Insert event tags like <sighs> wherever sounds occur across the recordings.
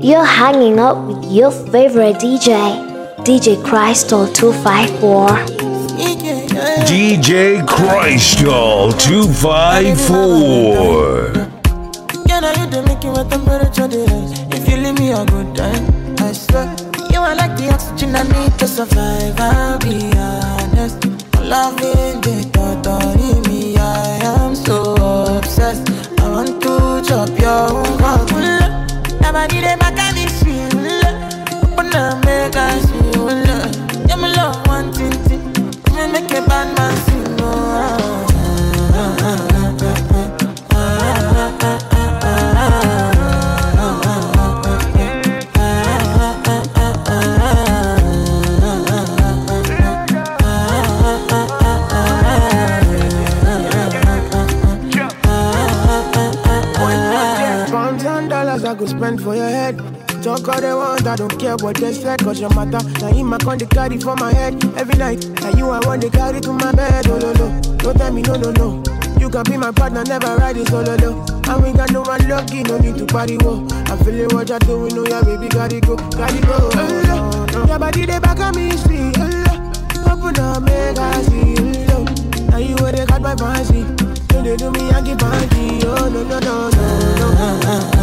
You're hanging out with your favorite DJ, DJ Krystal 254. DJ Krystal 254. Yeah, now you the make it with temperature the. If you leave me a good time, I swear. You are like the oxygen I need to survive. I'll be honest. Loving the thought of me, I am so obsessed. Chop your heart. Nobody they back at this shit. Open up, make I see. Yeah, me love one thing, thing. Make a bad man spend for your head. Talk all they want, I don't care what they say, cause your matter. Now in my they carry for my head every night. Now you I want to carry to my bed, oh no no. Don't tell me no no no. You can be my partner, never ride it solo oh, low. And we got no one lucky, no need to party whoa. I'm feeling what you're doing, know yeah baby, gotta go, gotta go. Oh, no, no. Your body they back at me, see. Oh, no. Open up, make I see. Oh, no. Now you where they got my fancy. Don't they do me, I give party. Oh no no no no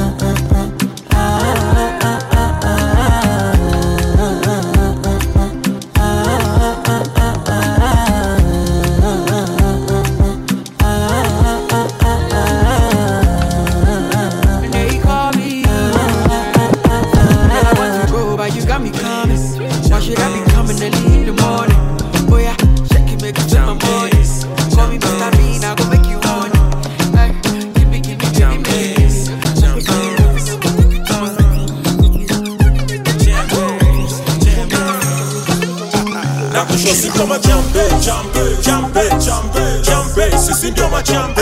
majambe jambe jambe jambe jambe sisi ndio majambe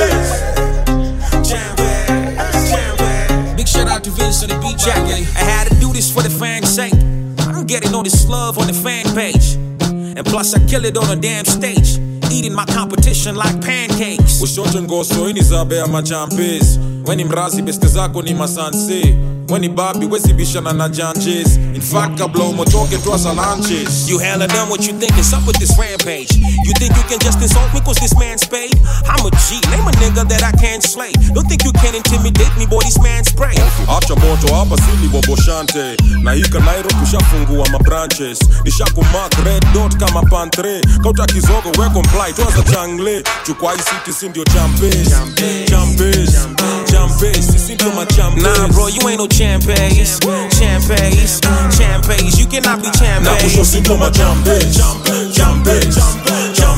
Big shout out to Vince on the beat jacket. I had to do this for the fans' sake. I'm getting all this love on the fan page. And plus, I kill it on a damn stage. Eating my competition like pancakes. ushote ngoso ini zabe ya machampes weni mrazi beste zako ni masanse weni babi wezibishana na janjes. In fact kabla umotoke twaza lanches You hella done what you think is up with this rampage. You think you can just insult me cause this man's paid? I'm a G, name a nigga that I can't slay. Don't think you can intimidate me, boy, this man's spray. acha moto hapa sili boboshante na hika nairo kushafungua mabranches nishakumak red dot kama pantre. Kauta kizogo we comply twaza changle chukwa hii city si ndio champes champes champes sisi ndio machampes Nah, bro, you ain't no champagnes. Champagnes, champagnes. You cannot be na champagnes. kusho si ndio machampes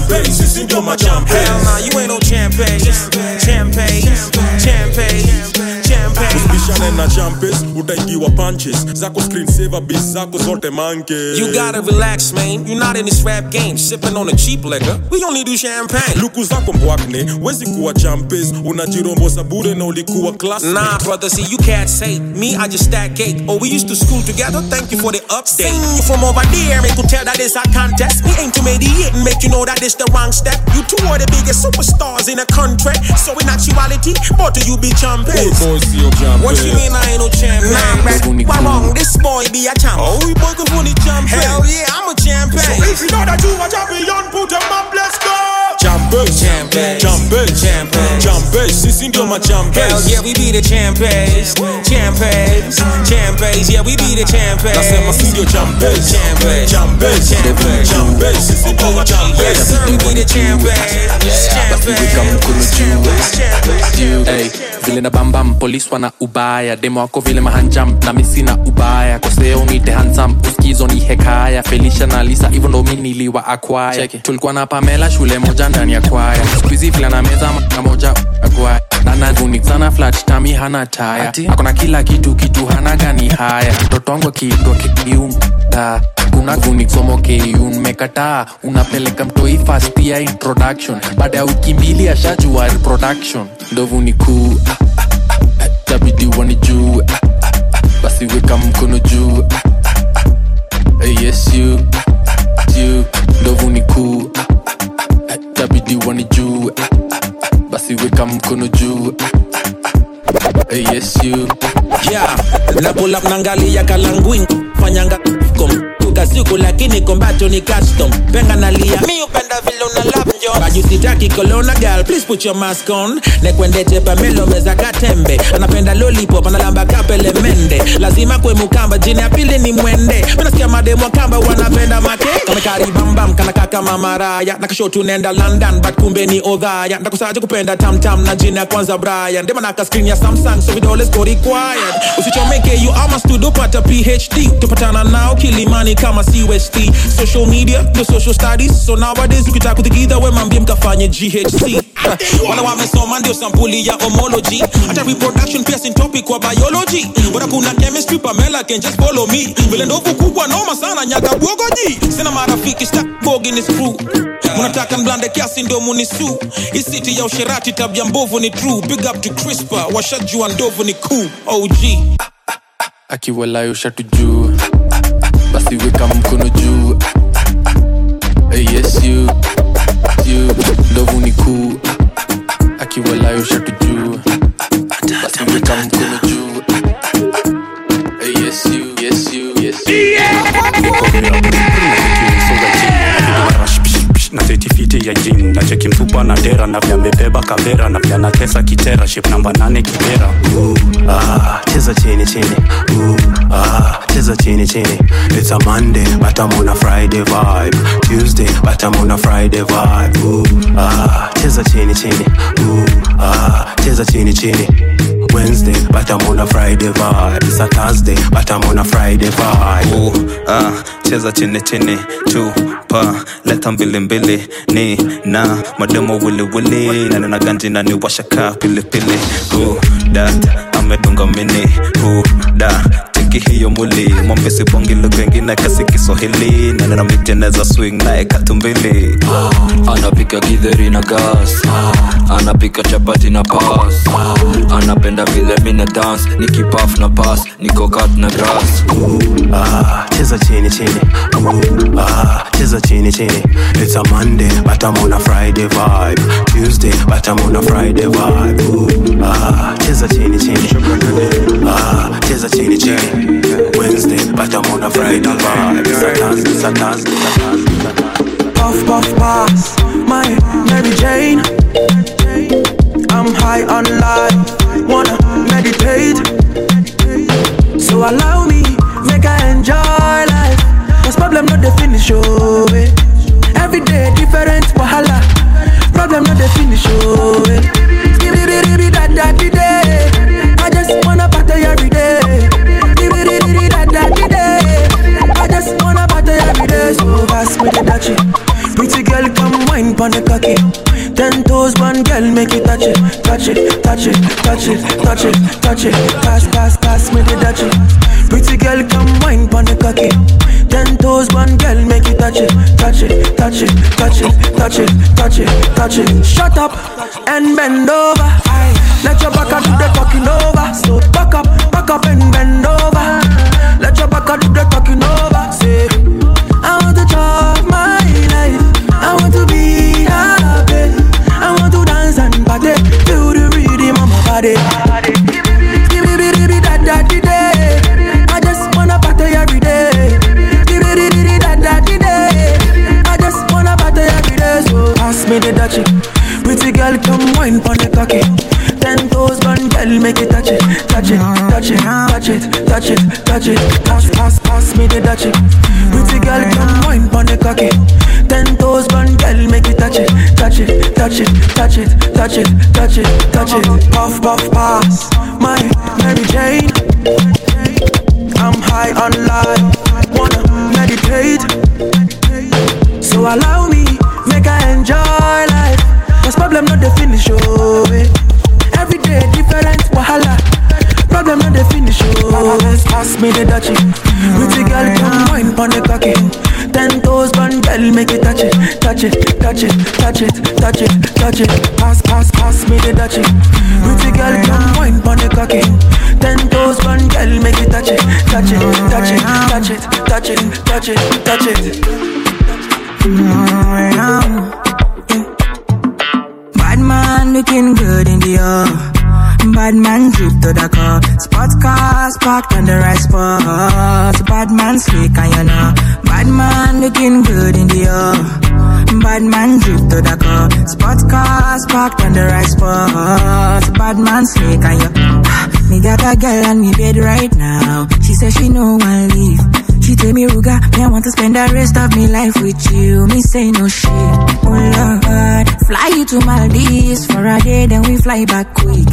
champes champes sisi ndio machampes Hell nah, you ain't no champagnes. Champagnes, champagnes, champagnes. usibishane na champes utaingiwa punches zako screen saver bis zako zote manke You gotta relax, man. You're not in this rap game, sipping on a cheap liquor. We only do champagne. luku zako mbwakne wezi kuwa champes unajirombosa bure na ulikuwa class Nah, brother, see, you cats hate me. I just stack cake. Oh, we used to school together. Thank you for the update. Sing from over there, make you tell that it's a contest. We aim to mediate and make you know that it's the wrong step. You two are the biggest superstars in the country. So in actuality, both of you be champions. boys sio champes What you mean I ain't no champion? Nah, Brad, why wrong? This boy be a champ. Oh, we both for the champion. Hell yeah, I'm a champion. If you know that you a champion, put them up, let's go. Champes, Champes. champes, Champes. champes, sisi ndio Hell machampes. yeah, we be the champions, champions, champions. Yeah, we be the champions. Nasema si ndio champes, Champes. champes, Champes. champes, sisi ndio Yes, machampes. sir, we be the champions, champions. Hey, vile na bambam polis wana ubaya. Demo wako vile mahanjam na misi na ubaya. Koseo nite hansam uskizo ni hekaya. Felisha na lisa hivyo ndo mi niliwa akwaya tulikuwa na pamela shule moja ndani ya kwaya. Skuizi vile na meza na moja akwaya nanaguni sana flat tami hana taya. Akona kila kitu kitu hana gani haya. Mtotongo kiitwa kikiumta kuna kuni somo keyun mekataa unapeleka mtoi fast introduction baada ya wiki mbili ashajua reproduction ndovu ni kuu ah, ah, ah, ah, tabidi wani juu ah, ah, basi weka mkono juu yes you ah, kuu tabidi wani juu basi weka mkono juu yes you. Yeah na pull up nangalia kalangwin fanyanga kom kuka siku lakini kombacho ni custom. Penga nalia mi upenda vile una bajusitaki kolona girl. Please put your mask on. Nekwendete pamelo meza katembe. Anapenda lollipop analamba kapele mende. Lazima kwe mukamba jini ya pili ni mwende. Minasikia kamba wanapenda make? Kamekaribambam kanaka kama maraya nakashotu nenda london but kumbe ni odhaya ndakusaje kupenda tamtam na jini ya kwanza brian. Ndemanaka skrin ya samsung so vidole siko required. Usichomeke you ama studio pata phd tupatana nao kilimani kama cust social media no social studies. So nowadays ukitaka kutikidha we mambie mkafanye ghc <laughs> wala wamesoma ndio sampuli ya homology. Hata reproduction pia sin topic kwa biology. Bora kuna chemistry pamela can just follow me? Vile ndovu kubwa noma sana nyaka bwogoji sina marafiki sta bogi ni screw. Munataka mblande kiasi ndio munisu? Isiti ya usherati tabia mbovu ni true. Big up to crispa washajua ndovu ni cool. Og akiwalayo shatu juu basi weka mkono juu hey, yes you. You. Kuu akiwalayo shatu juu na setifiti ya jin na cheki mtupa na dera na vya mebeba kavera na vya natesa kitera ship namba nane kibera. Ooh, ah, cheza chini chini. Ooh, ah, cheza chini chini. It's a Monday but I'm on a Friday vibe. Tuesday but I'm on a Friday vibe. Ah, cheza chini chini. Ah, cheza chini chini Wednesday but I'm on a Friday vibe. It's a Thursday but I'm on a Friday vibe. Ooh, ah, cheza chini chini tu pa, leta mbili mbili ni na mademo wiliwili na nina ganji na ni pili pilipili. Ooh, da, amedunga mini. Ooh, da tiki hiyo muli. Mwambesi bongi lugha ingine kasi kiswahili. Na nina miteneza swing naye katumbili. Anapika githeri na gas. Anapika chapati na pas anapenda vile mina dance. Nikipaf na pas nikokat na grass. Ah, cheza chini chini. Ah, cheza chini chini. It's a Monday but I'm on a Friday vibe. Tuesday but I'm on a Friday vibe. Ah, cheza chini chini. Ah, cheza chini chini Wednesday but I'm on a Friday vibe It's a Thursday, it's a Thursday. Puff, puff, pass my Mary Jane. I'm high on life, wanna meditate. So allow me, make I enjoy life. Cause problem not the finish, oh eh. Every day different wahala. Problem not the finish, oh eh. Pretty girl, come wine pon the cocky. Ten toes, one girl, make it touch it, touch it, touch it, touch it, touch it, touch it. Pass, pass, pass me the dutchie. Pretty girl, come wine pon the cocky. Ten toes, one girl, make it touch it, touch it, touch it, touch it, touch it, touch it, touch it. Shut up and bend over. Let your back do the talking over. So back up, back up and bend over. Girl, come wine pon the cocky. Ten toes, one girl, make it touch it, touch it, touch it, touch it, touch it, touch it. Pass, pass, pass me the dutchie. Pretty girl, come wine pon the cocky. Ten toes, one girl, make it touch it, touch it, touch it, touch it, touch it, touch it, touch it. Puff, puff, pass my Mary Jane. I'm high on life, wanna meditate. So allow me, make I enjoy. Cause problem not the finish, oh eh. Every day different wahala. Problem not the finish, oh Pass me the dutchie. Pretty girl, come wine pon the cocky. Ten toes, one girl, make it touch it, touch it, touch it, touch it, touch it, touch it. Pass, pass, pass me the dutchie. Pretty girl, come wine pon the cocky. Ten toes, one girl, make it touch it, touch it, touch it, touch it, touch it, touch it, touch it. Bad man looking good in Dior. Bad man drip to the car. Spot cars parked on the right spot. Bad man slick and you know. Bad man looking good in the air. Bad man drip to the car. Spot cars parked on the right spot. Bad man slick and you. <sighs> Me got a girl on me bed right now. She says she no one leave. She tell me Ruger, me I want to spend the rest of me life with you. Me say no shit. Oh Lord, fly you to Maldives for a day, then we fly back quick.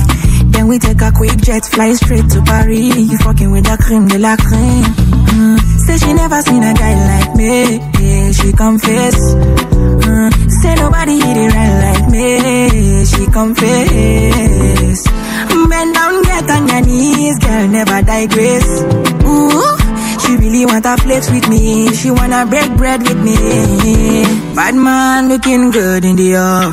Then we take a quick jet, fly straight to Paris. You fucking with the cream de la cream. Mm. Say she never seen a guy like me. Yeah, she confess. Mm. Say nobody hit it right like me. She confess. Bend down, get on your knees, girl, never digress. Ooh. She really wanna flex with me. She wanna break bread with me. Bad man looking good in Dior.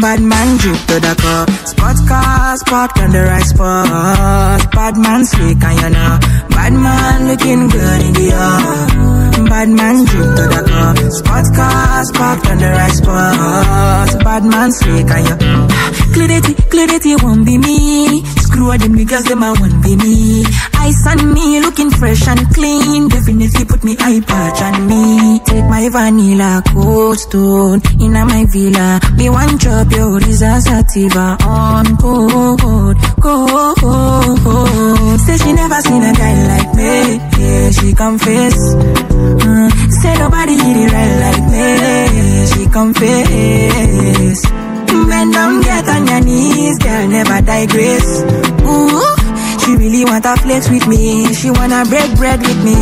Bad man drip to the car. Spot cars parked on the right spot. Bad man slick and you know. Bad man looking good in the air. Bad man drip to the car. Spot cars parked on the right spot. Bad man slick and you. Clarity, clarity won't be me. Screw them niggas, them I won't be me. Ice on me, looking fresh and clean. Definitely put me eye patch on me. Take my vanilla cold stone in my villa. Me one drop your sativa on cold, cold. Say she never seen a guy like me. Yeah, she confess. Mm, say nobody hit it right like me. She confess. Bend down, get on your knees, girl, never digress. Ooh, she really wanna flex with me. She wanna break bread with me.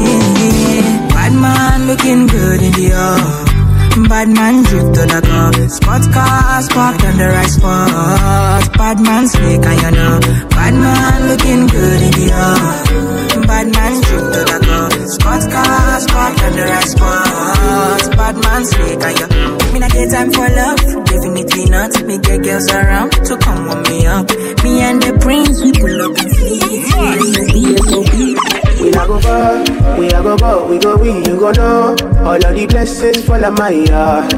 Bad man looking good in Dior. Bad man drip to the car. Spot cars parked on the right spot. Bad man slick and you know. Bad man looking good in Dior. Bad man drip to the car. Spot cars parked on the spot. Bad man slick and you. Me not get time for love. Definitely not. Me get girls around to come warm me up. Me and the prince we pull up and flee. We not go far, we a go go, we go we, you go know. All of the blessings fall on my yard.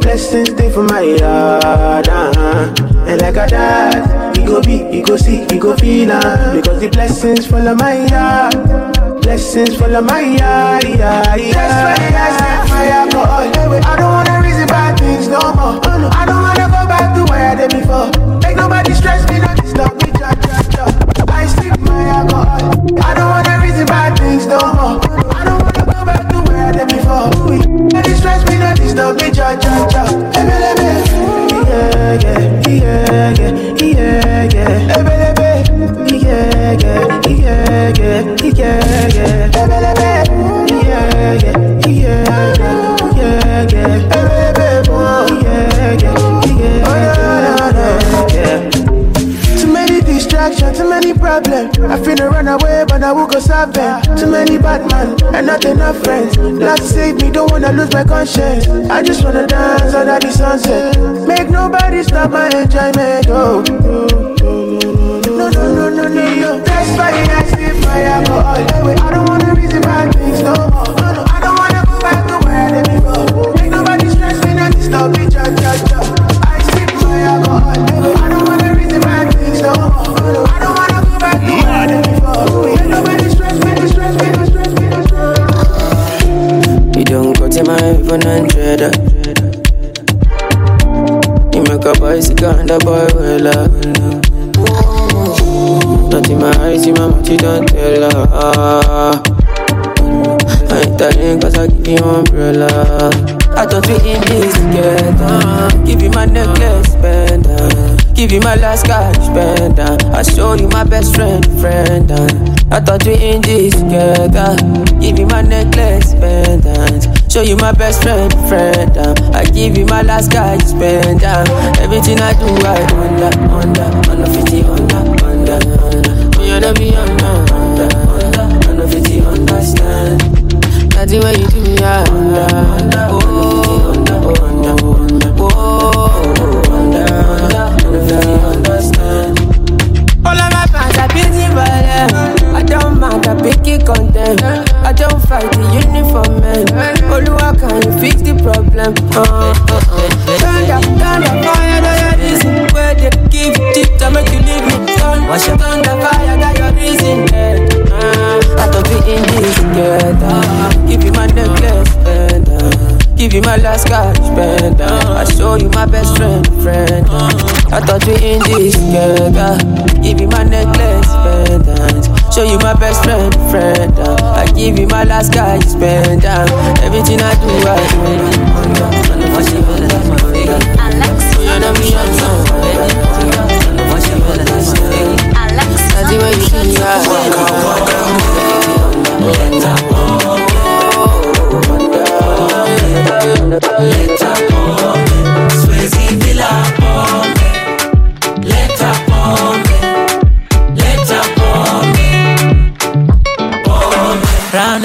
Blessings stay for my yard, uh-huh. And like a dad, we go be, we go see, we go feel uh, Because the blessings fall on my yard. Blessings fall on my yeah. That's why I set my alcohol. I don't wanna reason bad things no more. Oh, no. I don't wanna go back to where I did before. Make nobody stress me, not stop me, cha cha cha. I sip my alcohol. I don't wanna reason bad things no more. Oh, I don't wanna go back to where I did before. Let it stress me, not stop me, cha cha cha. And not friends. Lord save me, don't wanna lose my conscience. I just wanna dance under the sunset. Make nobody stop my enjoyment. Oh. No, no, no, no, no. That's why I sip my alcohol. I don't wanna 100. You make a bicycle and a boy well up. Not in my eyes, in my mouth, you don't tell her. I ain't telling cause I give you umbrella. I thought we in this together. Give you my necklace, spender. Give you my last cash, spender. I show you my best friend, friend. I thought we in this together. Give you my necklace, spender. Show you my best friend, friend. Um. I give you my last guy, spend, pendant. Everything I do, I under, under, under 50, under, under, under. Oh, you know me under, under, under, under 50, understand. The way you do me, yeah. Under, under, oh, under, oh, under, oh, oh, under, under, under 50, understand. I don't mind, I pick it content. I don't fight the uniform man. Oluwa, can you fix the problem? Uh, uh, uh. Turn down, fire, yeah, this is where they give it, to make you leave me. Wash your thunder fire, got your reason. Uh, I thought we in this together. Give you my give you my last cash, spend. I show you my best friend, friend. I thought we in this together. Give you my necklace, pendant. Show you my best friend, friend. I give you my last cash, spend. Everything I do, I do. Under, under, wash your thunder, Alex, you know me, I'm so. Wash your thunder, Alex, I see what you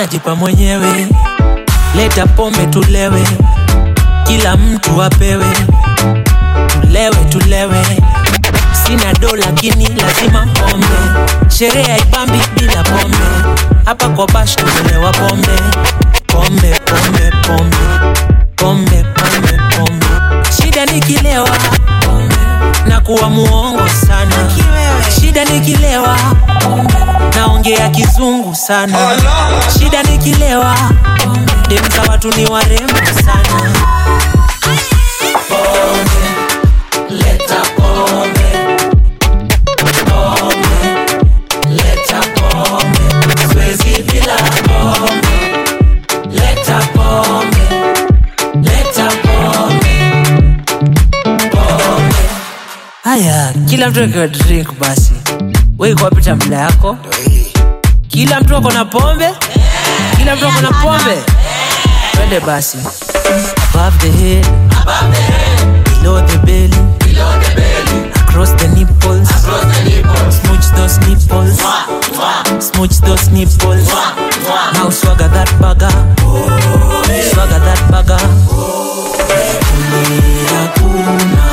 najipa mwenyewe. Leta pombe tulewe. Kila mtu apewe. Tulewe tulewe. Sina do lakini lazima pombe. Sherehe haipambi bila pombe. Hapa kwa bash tumelewa pombe. Pombe pombe pombe. Pombe pombe pombe. Shida nikilewa na kuwa muongo sana shida nikilewa naongea kizungu sana. Shida nikilewa demza watu ni warembo sana. Pombe, leta pombe, kila mtu akiwa drink basi weikuwapita mbele yako kila mtu ako na pombe. Kila mtu ako na pombe. Twende basi. Above the head below the belly. Across the nipples. Smooch those nipples. Smooch those nipples. Now swagger that bagger. Swagger that bagger. Kulia kuna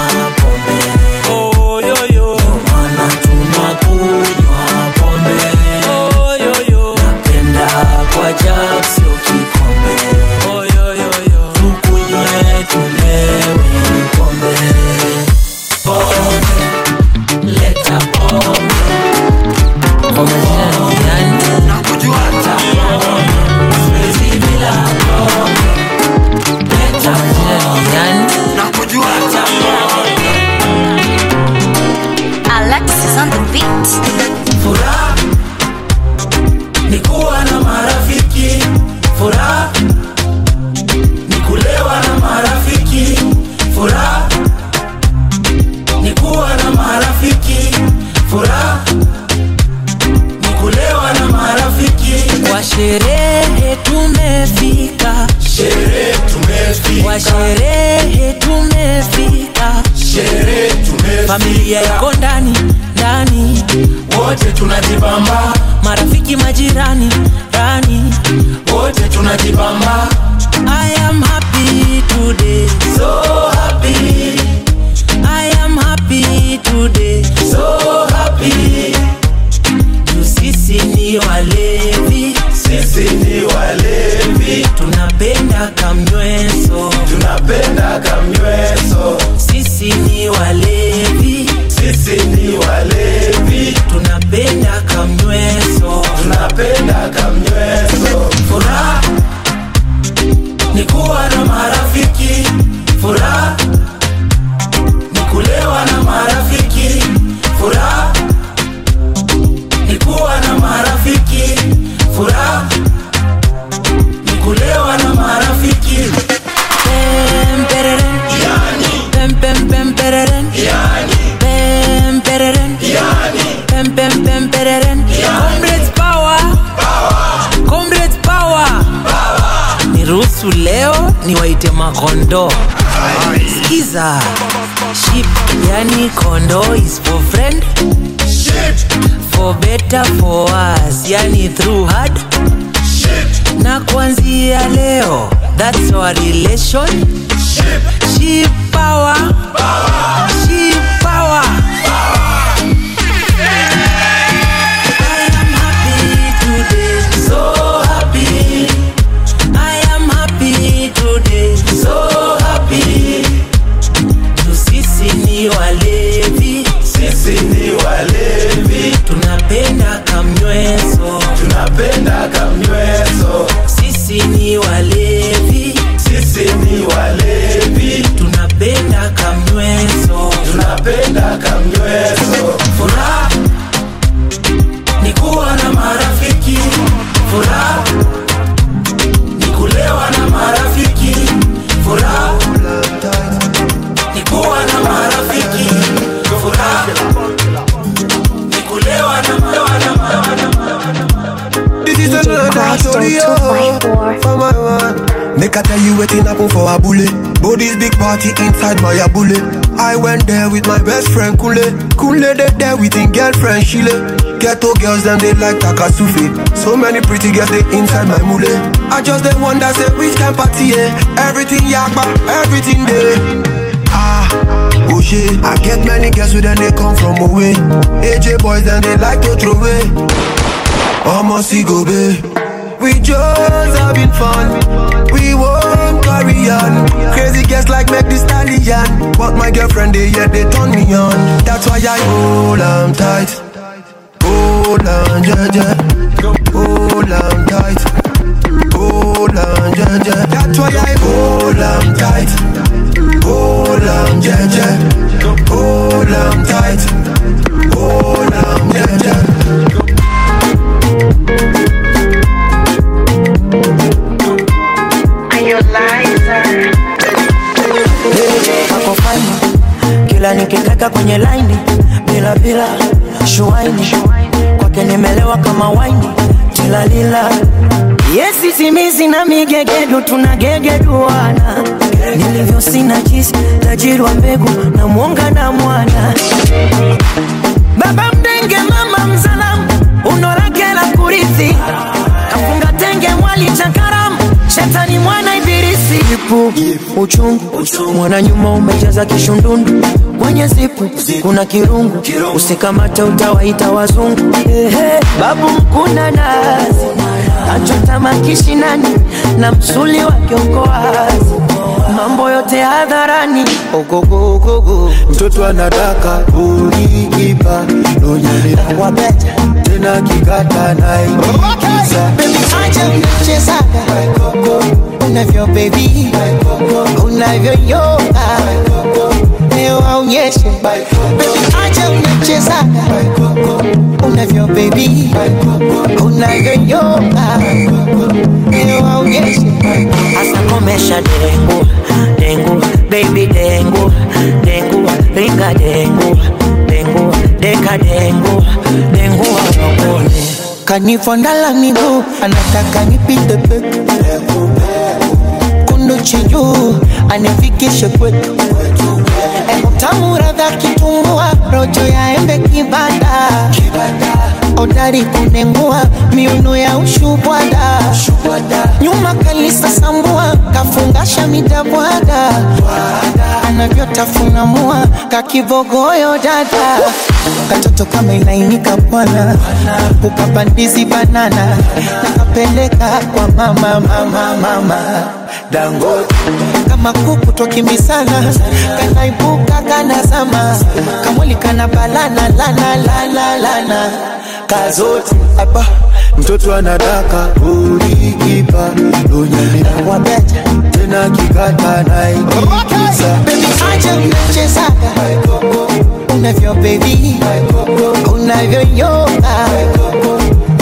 kwa sherehe tumefika. Sherehe tumefika, familia yako ndani ndani. Wote tunajibamba, marafiki majirani ndani, wote tunajibamba. I am happy today. So happy, I am happy today. So happy. sisi ni walevi ni walevi, tunapenda kamnyweso tunapenda kamnyweso. sisi ni walevi. Sisi ni walevi, tunapenda kamnyweso tunapenda kamnyweso. Furaha ni kuwa na marafiki, furaha leo niwaite makondo skiza. Ship yani kondo is for friend. For better for us yani through hard. Na kuanzia leo that's our relation. Ship power. Ship power. I Story, 254. for my one. Make I tell you wetin happen for a bullet. Body's big party inside my bullet. I went there with my best friend Kule. Kule they there with him girlfriend Shile. Ghetto girls them they like Takasufi. So many pretty girls they inside my mule. I just the they wonder say which kind party eh? Everything yakba, everything there. Ah, oh shit. I get many girls with them they come from away. AJ boys then they like to throw away. Almost go be. We just having fun. We won't carry on. Crazy girls like make the stallion. But my girlfriend they yeah they turn me on. That's why I hold on tight. Hold on, yeah, yeah. Kila kwenye laini bila bila shuaini kwake nimelewa kama waini tilalila yesi simizi na migegedu tunagegeduana. Nilivyo sina jisi tajiri wa mbegu na mwonga na mwana. Baba mdenge mama mzalamu la kurithi. Kafunga tenge mwali cha karamu shetani mwana ibilisi ipu uchungu. Mwana nyuma umejaza kishundundu. Kwenye zipu kuna kirungu. Usikamate utawaita wazungu. Babu mkuna nazi. Kachota makishinani na msuli wa mambo yote hadharani, ogogo ogogo, mtoto anataka ulikipa dunyani tawabeja tena kikata naye. Kisa baby, acha kuchezaga unavyo baby, unavyoyoga leo aonyeshe. Baby, acha kuchezaga unavyo baby, unavyoyoga leo aonyeshe hasa komesha dengu dengu baby dengu dengu ringa dengu dengu deka dengu dengu awakone kanifondala miguu anataka nipite peku kunduchi juu anifikishe kwetu tamu radha kitumbua rojo ya embe kibada. Odari kunengua miuno ya ushubwada nyuma kalisa sambua kafungasha midabwada anavyotafuna mua kakibogoyo dada. Katoto kama inainika bwana ukapandizi banana nakapeleka kwa mama mama mama. Dangote kama kuku twakimbisana kanaibuka kanazama. Kamwili kana balana lana lana lana daka zote. Hapa, mtoto anadaka golikipa dunyani na wabeja tena kikata naikisa acha mnache unavyo baby unavyoyoka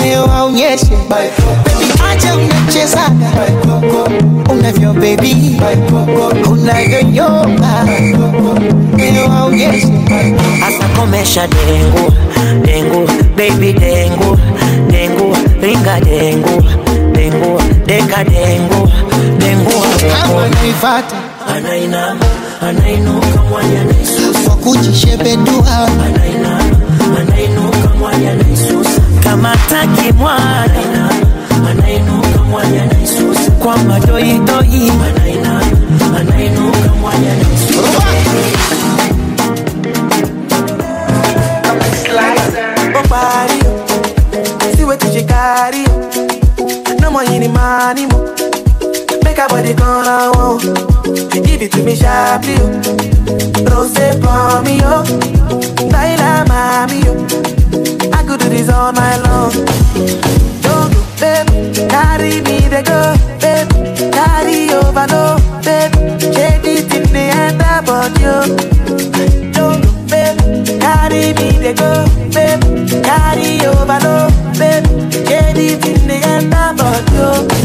leo waonyeshe acha mnache unavyo baby unavyoyoka leo waonyeshe asakomesha dengu dengu baby dengu dengu ringa dengu dengu deka dengu dengu. Kama naifata. Anainama anainuka mwanya naisusa kwa kujishebedua anainama anainuka mwanya naisusa kama taki mwana anainuka mwanya naisusa kwa madoidoi anainama anainuka mwanya naisusa Oh, body, oh. See what you carry. oh. No more any money, mo. Make a body gonna want. Oh. Give it to me sharply, oh. Rose for me, oh. Laila, mommy, oh. I could do this all night long. Don't go, babe. Carry me, they go, babe. Carry over, no, babe. Shake it in the end, but you. Carry me, they go, babe. Carry over, no, babe. Shake it in the end, but you.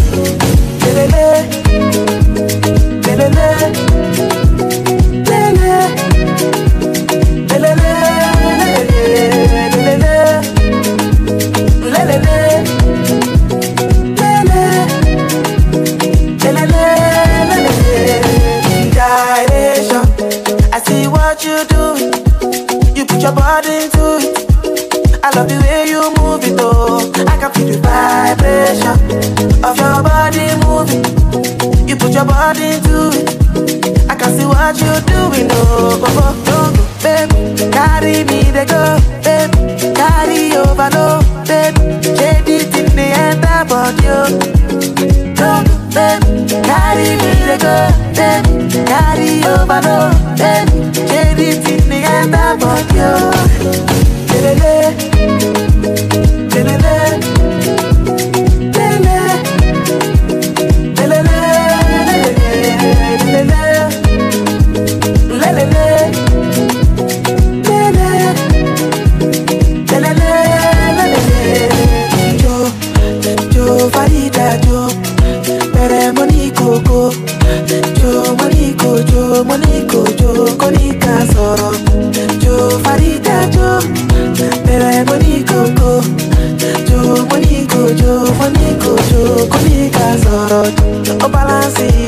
your body to it. I love the way you move it, oh. I can feel the vibration of your body moving. You put your body to it. I can see what you're doing, oh. Go, go, go, go, baby. Carry me, they go, baby. Carry over, no, baby. Shady thing, they enter body, oh. Go, go, baby. Carry me, let go, baby. Carry over, no, baby. In the you. O balance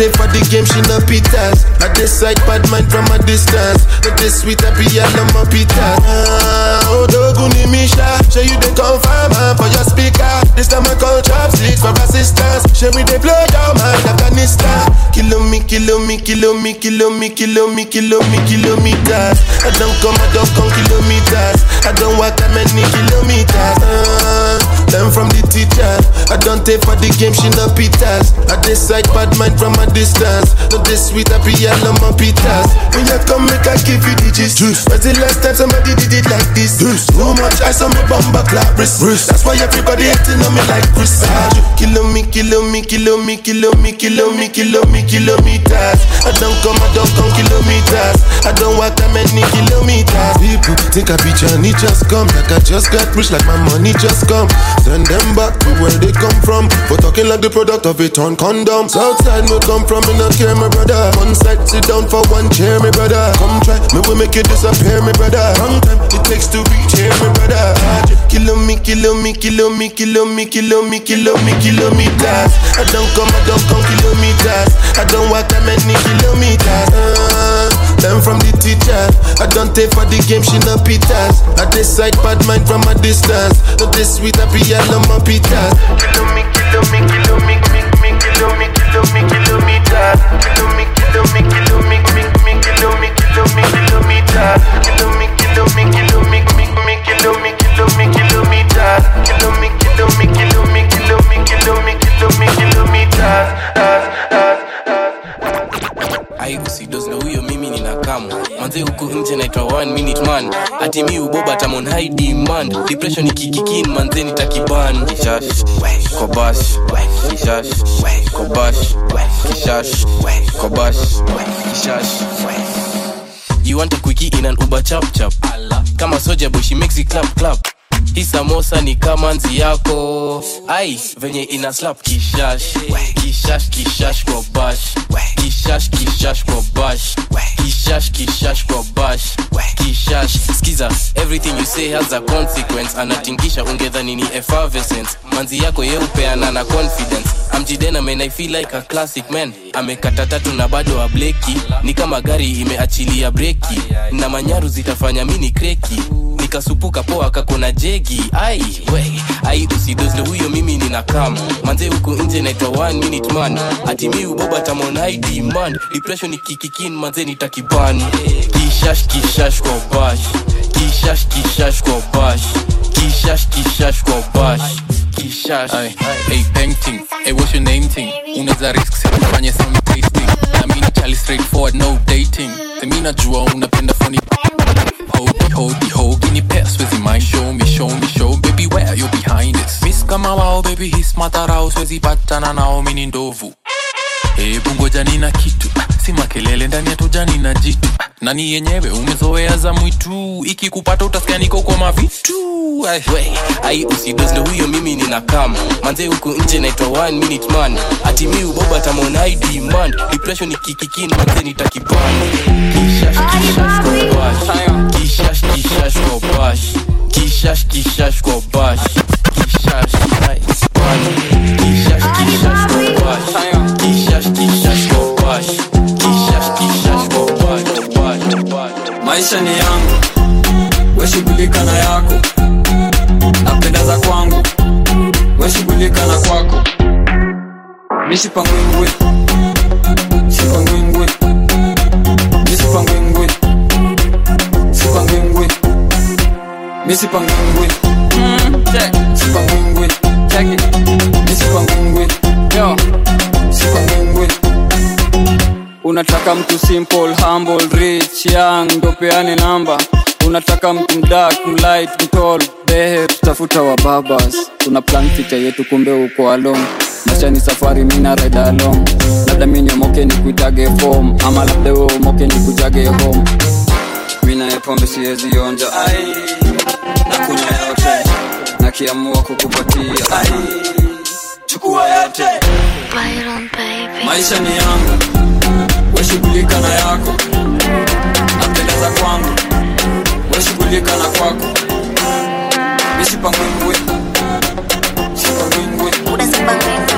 I for the game, she no pitas. I decide bad mind from a distance. But this sweet happy, I love my pita. Uh, oh, doguni misha. Show you the confirm uh, for your speaker. This time I call chopsticks for assistance. Show me they blow your mind, Afghanistan. Kilo me, kilo me, kilo me, kilo me, kilo me, kilo me, kilometers. I don't come, I don't come kilometers. I don't walk that many kilometers. Uh, learn from the teacher. I don't take for the game, she no pitas. I decide bad mind from a distance. Not this sweet, I love my pitas. When you come, make I give you the gist. When's the last time somebody did it like this? Juice. Too much ice on my bumper clap wrist. That's why everybody hating on me like Chris. Ah, kilo me, kilo me, kilo me, kilo me, kilo me, kilo me, kill me, kilometers. I don't come, I don't come kilometers. I don't walk that many kilometers. People think I be Johnny just come, like I just got rich, like my money just come. Send them back to where they come from. For talking like the product of a torn condom. Southside me come from, me not care, my brother. One side, sit down for one chair, my brother. Come try, me will make you disappear, my brother. Long time it takes to reach here, my brother. Kilo me, kilo me, kilo me, kilo me, kilo me, kilo me, kilometers. I don't come, I don't come kilometers. I don't walk that many kilometers. Uh, learn from the teacher. I don't take for the game, she no pitas. I decide bad mind from a distance. Not this sweet, happy, I love my pitas. Kilo me, kilo me, kilo me, me, me, kilo me, kilo me, kilometers. Kilo me, kilo me, kilo me, me, me, kilo me, kilo me, kilometers. Kilo me, kilo me, kilo me, me, me, kilo me, kilo me, kilometers. Kilo me, kilo me, kilo me, kilo me, kilo me, kilo me, kilometers. Ai na huyo mimi nina kamu manze huku nje naitwa minute man. Ati mi uboba tamon high demand. Depression ikikikin manze nitakiban. Kishash You want a quickie in an Uber chap chap? Kama soja boy she makes it hii samosa ni kama nzi yako. Ai venye ina slap kishash. Kishash kishash kwa bash. Kishash kishash kwa bash. Kishash kishash kwa bash. Kishash skiza everything you say has a consequence. Anatingisha ungedhani ni effervescence. Manzi yako yeupeana na confidence. Amjidena i feel like a classic man. Amekata tatu na bado ableki ni kama gari imeachilia breki. Na manyaru zitafanya mini kreki. Nikasupuka poa kakona jegi ai we ai usidozle huyo mimi nina kam manze huku nje naitwa one minute man. Atimi uboba tamon high demand. Depression ikikikin manze nitakiban kishash kishash kwa bash. Kishash kishash kwa bash. Kishash kishash kwa bash. kishash Ay, hey, painting. Hey, what's your name thing? Unaweza risk sikufanye some tasting. Na mi ni chali straightforward no dating. Semi najua unapenda funny. Hodi, hodi, hogi ni pea swezi mind show me, show me, show. Baby where you behind this miss kama wao baby his matarao swezi patana nao mini ndovu hebu ngoja nina kitu si makelele ndani ya tojani na jitu nani yenyewe umezoea za mwitu? Ikikupata utasikia niko kwa mavitu. Ai. we usidosdo huyo mimi nina kam manze huku nje naitwa one minute man. Ati mi uboba tamon i demand. Depression ikikikin manze nitakipani kishash kishash kwa bash kishash kishash kwa bash kishash kishash kwa bash kishash kishash kishash kwa bash kishash kishash kwa bash bash maisha ni yangu. Weshughulika na yako. Napenda za kwangu. Weshughulika na kwako. Mishipangwingwi sipangwingwi misipangwingwi sipangwingwi misipangwingwi sipangwingwi unataka mtu simple humble rich young ndopeane namba. Unataka mtu mdak mlight mtol behe tutafuta wa babas. Tuna plan ficha yetu kumbe uko along maisha ni safari mina ride along. Labda minyomoke ni kuitage fom ama labda we umoke ni kujage home mina pombe siwezi onja. Na kunya yote. Nakiamua kukupatia. Chukua yote. Maisha ni yangu weshughulika na yako napendeza kwangu weshughulika na kwako misipangwingwi sipangwingwi misipangwingwi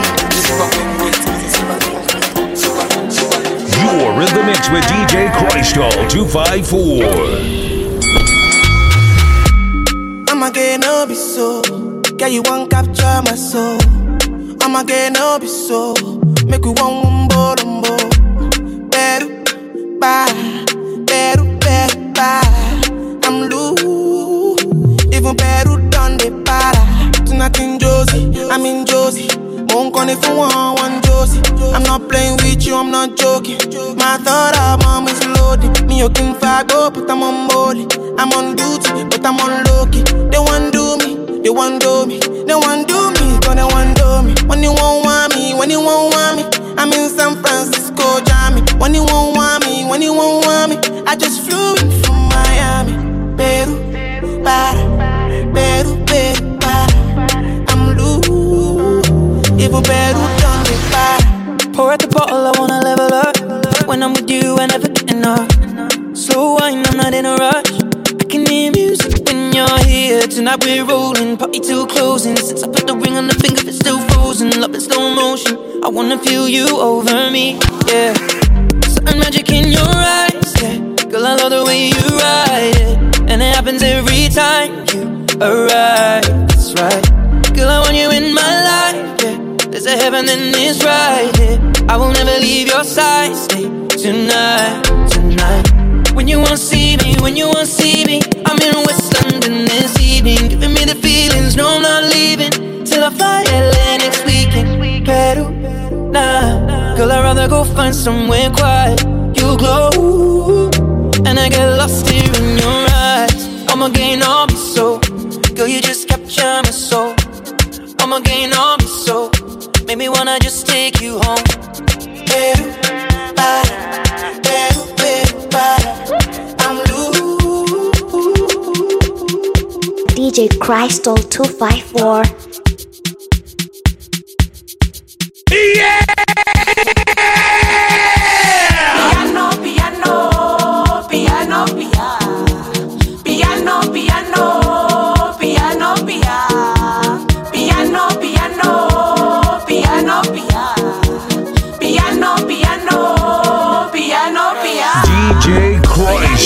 You're in the mix with DJ Krystal 254. I'ma get no be so. Girl, you won't capture my soul. I'ma get no be so. Make you one wumbo lumbo. Bye. Better, better, bye. I'm loose. Even better done the para. Tonight in Josie, I'm in Josie. Won't call if you want one Josie. I'm not playing with you, I'm not joking. My thought of mom is loaded. Me, you can go, but I'm on molly. I'm on duty, but I'm on low key. They want do me, they want do me. They want do me, but they want do me. When you won't want me, when you won't want me. I'm in San Francisco, Jammy. When you won't want me, when you won't want me. I just flew in from Miami. Peru, para, Peru, Peru, para. I'm loose. Even Peru done me para. Pour out the bottle, I wanna level up. When I'm with you, I never get enough. Slow wine, I'm not in a rush. I can hear music when you're here. Tonight we're rolling, party till closing. Since I put the ring on the finger, it's still frozen. Love in slow motion. I wanna feel you over me, yeah. Certain magic in your eyes, yeah. Girl, I love the way you ride it, and it happens every time you arrive. That's right. Girl, I want you in my life, yeah. There's a heaven and it's right here. I will never leave your side. Stay tonight, tonight. When you wanna see me, when you wanna see me, I'm in West London this evening, giving me the feelings. No, I'm not leaving till I girl, I'd rather go find somewhere quiet. You glow, and I get lost here in your eyes. I'ma gain all my soul, girl, you just capture my soul. I'ma gain all my soul, make me wanna just take you home. Peru, para, Peru, Peru, para. I'm loose. DJ Krystal 254. Piano,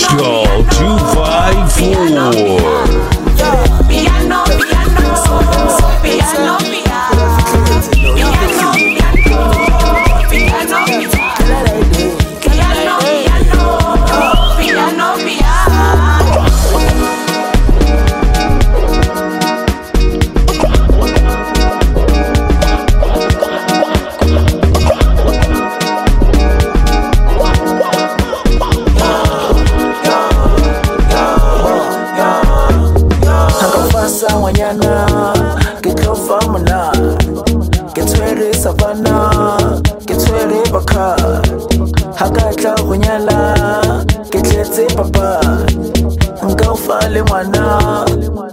Krystal 254.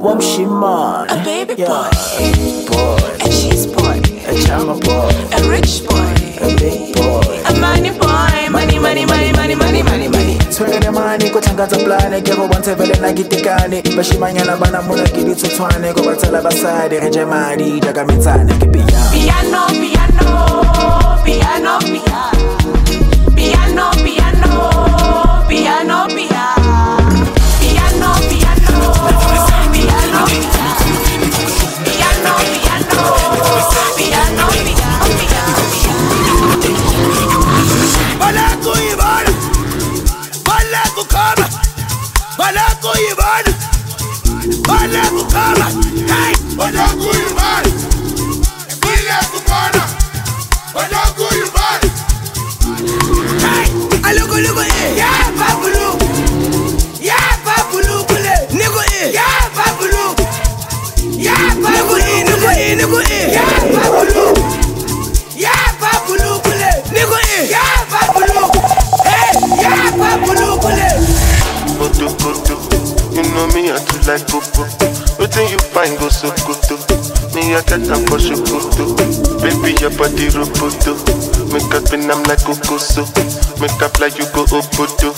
womshimane a baby yeah. boy. Boy. A cheese boy. A chama boy. A rich boy. A big boy. A money boy. Money money money money money money money swelele mani kuthangaza plane keko bonsevelela kitekane bashimanyana banamona kilithuthwane kobathela basadi renje mali dakamitsane kipiyano piano piano piano piano. Piano piano piano piano. body roboto. Make up and I'm like Okoso. Make up like you go Obodo.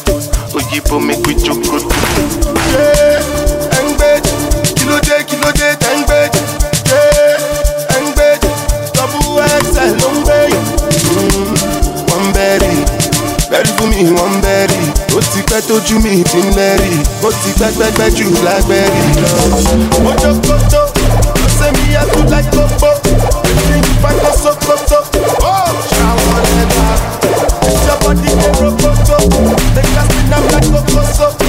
Oyibo make we chokoto. Yeah, and. Kilo day, kilo day, and. Yeah, and. Double X and long bed. Mm, one berry. Berry for me, one berry. Ó ti pẹ́ tójú mi ti ń lẹ́rì. Ó ti pẹ́ pẹ́pẹ́ jù lágbẹ́rì lọ. Ojokoto, ó ṣe mi yá kú láì kókó. Ẹ̀sìn ìfakọ́sọ́kọ́. body they broke up, They can't up like Coco, so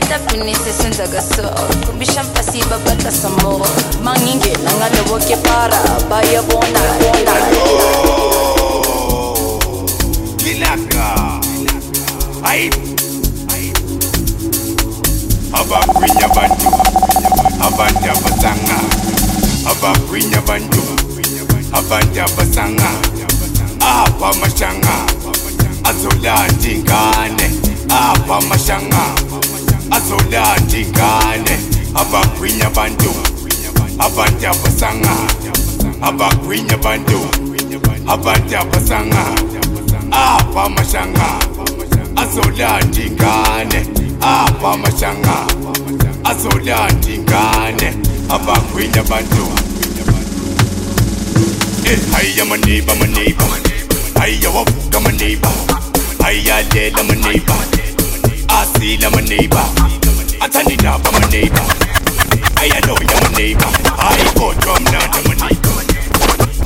leta minisese ndagasoba kumbisha mpasiba batasamoba mang'inge nangaloboke para bayabona Lilaka. Aibu abagwinya abantu abantu abasanga. Abagwinya abantu abantu abasanga. Abamashanga azolanda ingane. Abamashanga aso amasoda digane abagwinya abantu abantu abasangana abagwinya abantu apa abasangana apha amashanga azola digane apha amashanga azola digane abagwinya abantu Hey, eh, I'm a neighbor, I'm a neighbor. Hey, yo, I'm a neighbor. I did, I'm a neighbor. Asila my neighbor. Athandindaba my neighbor. Hiya loya my neighbor. Hayi kodwa mnandi my neighbor.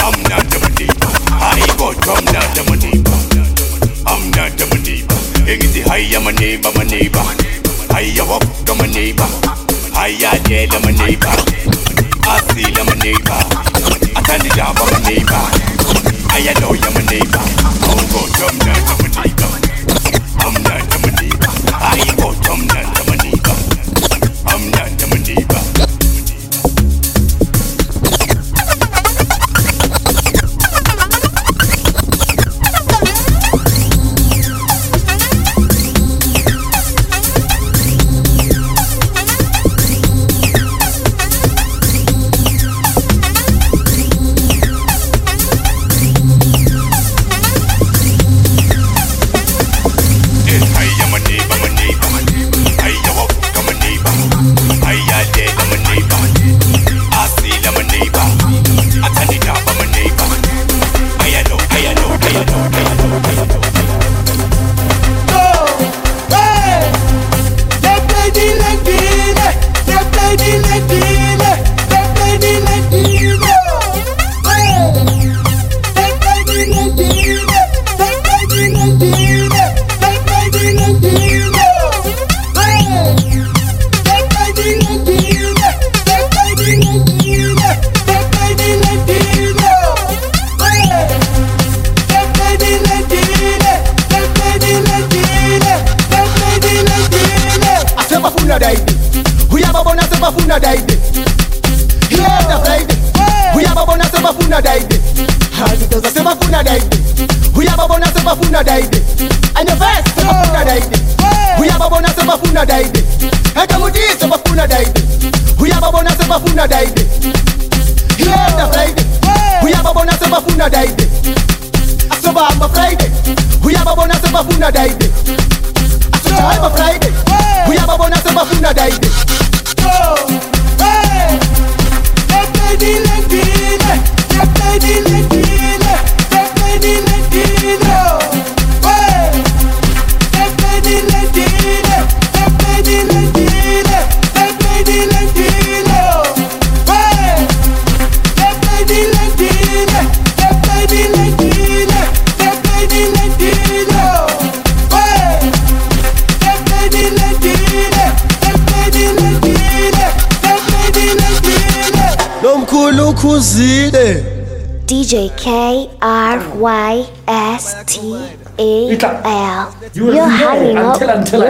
Amnandi my neighbor. Hayi kodwa mnandi my neighbor. Amnandi my neighbor. Engithi hiya my neighbor, my neighbor. Hiya wavuka my neighbor. Hiya lela my neighbor. Asila my neighbor. Athandindaba my neighbor. Hiya loya my neighbor. Oh kodwa mnandi my neighbor. Amnandi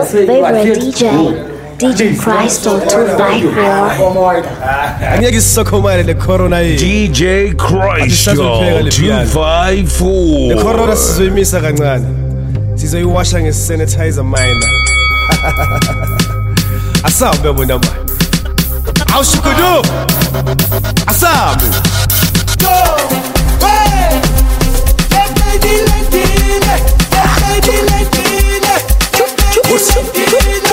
your favorite DJ, DJ Krystal 254. angeke isisokhomane le corona yethu DJ Krystal le 254. corona sizoyimisa kancane sizoyiwasha nge-sanitizer minor asambe bona manje awushukudu asambe You're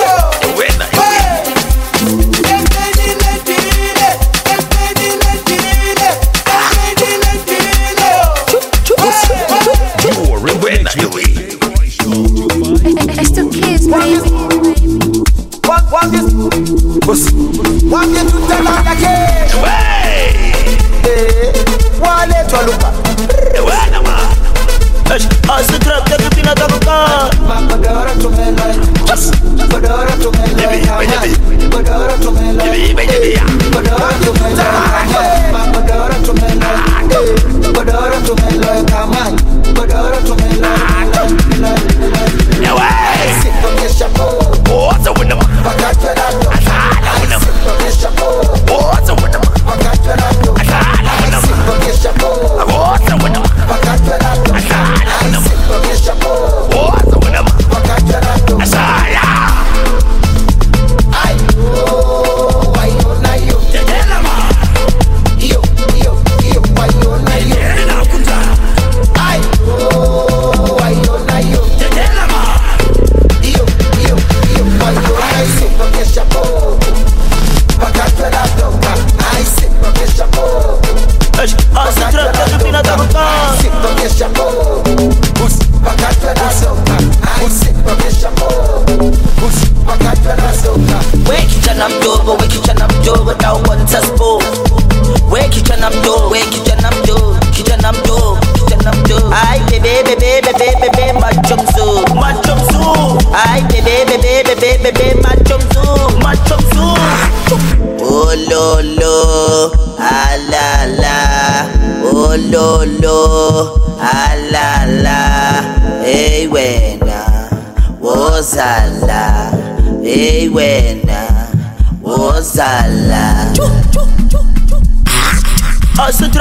Asıl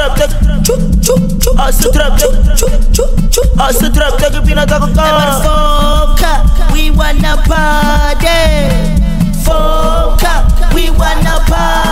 foka We wanna party. Foka We wanna party.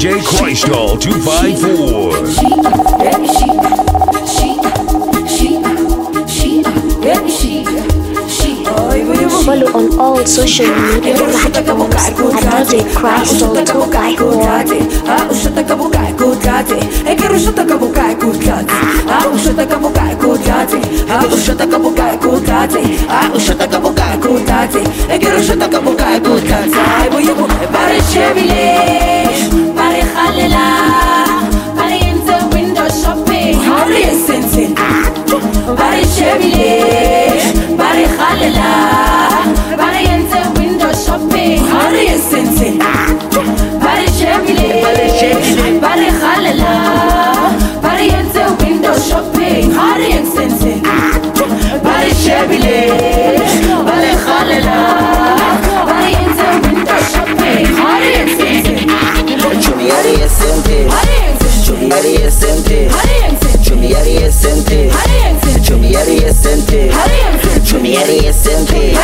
DJ Krystal 254. follow on all social media platforms at DJ Krystal А уж это кабукай кудати, я говорю, что это кабукай кудати. А уж это кабукай кудати, а уж это кабукай кудати, а уж это кабукай кудати, я говорю, что это кабукай кудати. Ай, бо ему барышевили. Delilah. Body in the window shopping. Hurry and sense it. Body Chevrolet. Body Khalila. The window shopping. Hurry and sense it. Body Chevrolet. Body Chevrolet. Body Khalila. The window shopping. Hurry and sense it. Body Chevrolet. Body Khalila. Chumiari esente. Chumiari esente. Chumiari esente. Chumiari esente. Chumiari esente.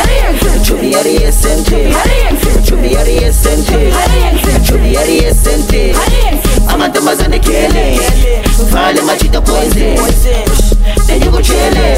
Chumiari esente. Chumiari esente. Chumiari esente. Amantombazane kele. Vale machita poise. Tenye kuchele.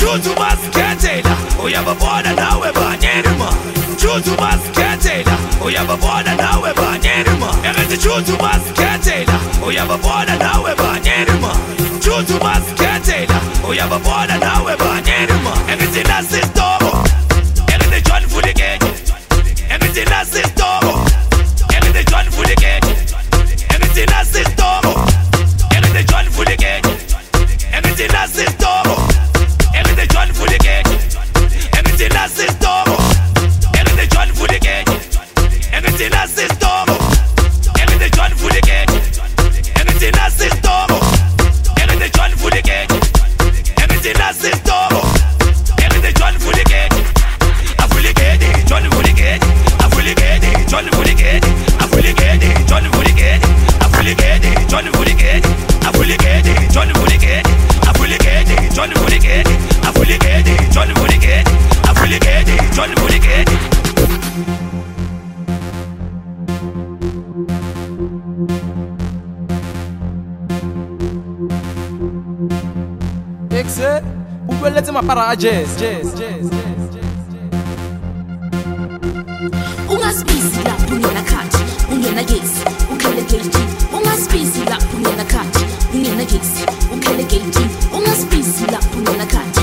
juzu basikhethela uyababona nawe banyenima juzu basikhethela uyababona nawe banyenima ekithi juzu basikhethela uyababona nawe banyenima juzu basikhethela uyababona nawe para a jazz, jazz, jazz. Ungasibisi lapho ungena ungenagesi ungena. Ungasibisi lapho ungena ungenagesi ungena. Ungasibisi lapho ungena.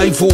iPhone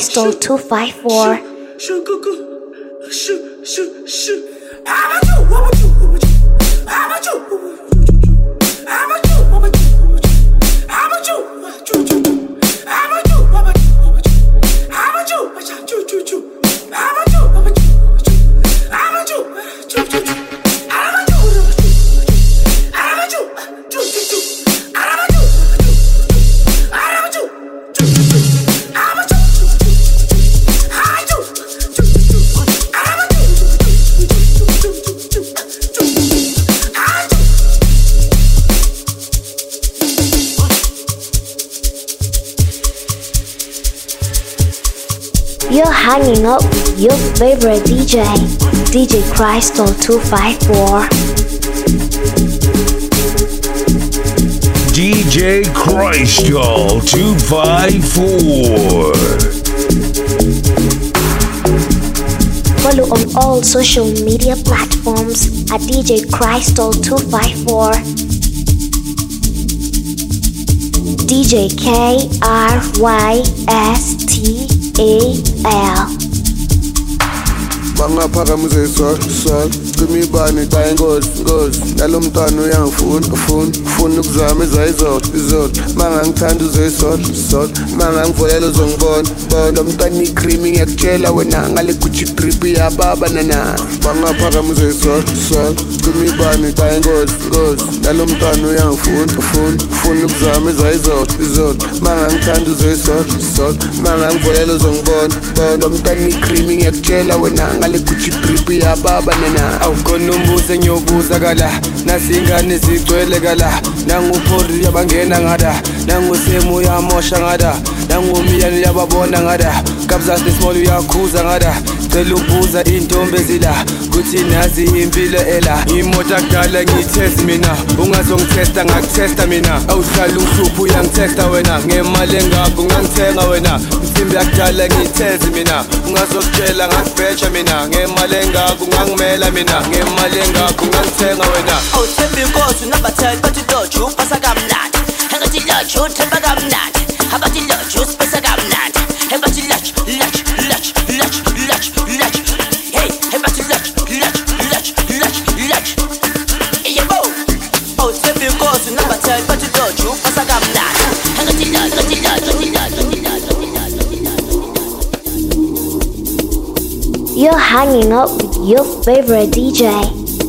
Krystal 254 favorite DJ, DJ Krystal 254. DJ Krystal 254. Follow on all social media platforms at DJ Krystal 254. DJ K R Y S T A L. Bana paramız en son, son ibani xa ingozi ngozi nalo mntwana uyangifuna ufuna ufuna ukuzama ezayizolo izolo mangangithanda uzoyisol sol mangangivolela uzongibona bona lo mntwana ikrimi ngiyakutshela wena ngale gucci drip iyababa nana. Bangaphakamise isol sol cima ibani xa ingozi ngozi nalo mntwana uyangifuna ufuna ufuna ukuzama ezayizolo izolo mangangithanda uzoyisol sol mangangivolela uzongibona bona lo mntwana ikrimi ngiyakutshela wena ngale gucci drip iyababa nana awukhona umbuzo engiyobuza kala. Nasingane zigcwele kala. Nanguphori yabangena ngada. Nangusemu uyamosha ngada. Nangumiyani yababona ngada. Kabzas nesmall uyakhuza ngada. Cela ubuza intombi ezila kuthi nazi impilo ela. Imoto akudala ngiyithesti mina ungazongithesta ngakuthesta mina. Awuhlala uhlupho uyangithesta wena. Ngemali engakho ungangithenga wena. Insimbi yakudala ngiyithezi mina ungazokutshela ngakubheja mina. Ngemali engakho ungangimela mina. Ngemali engakho ungangithenga wena. Awuthemba inkosi unabatheli bathi loju upasa kamnandi. Engathi loju uthemba kamnandi. Abathi loju usipesa kamnandi. You're hanging up with your favorite DJ,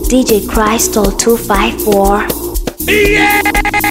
DJ Krystal 254. Yeah.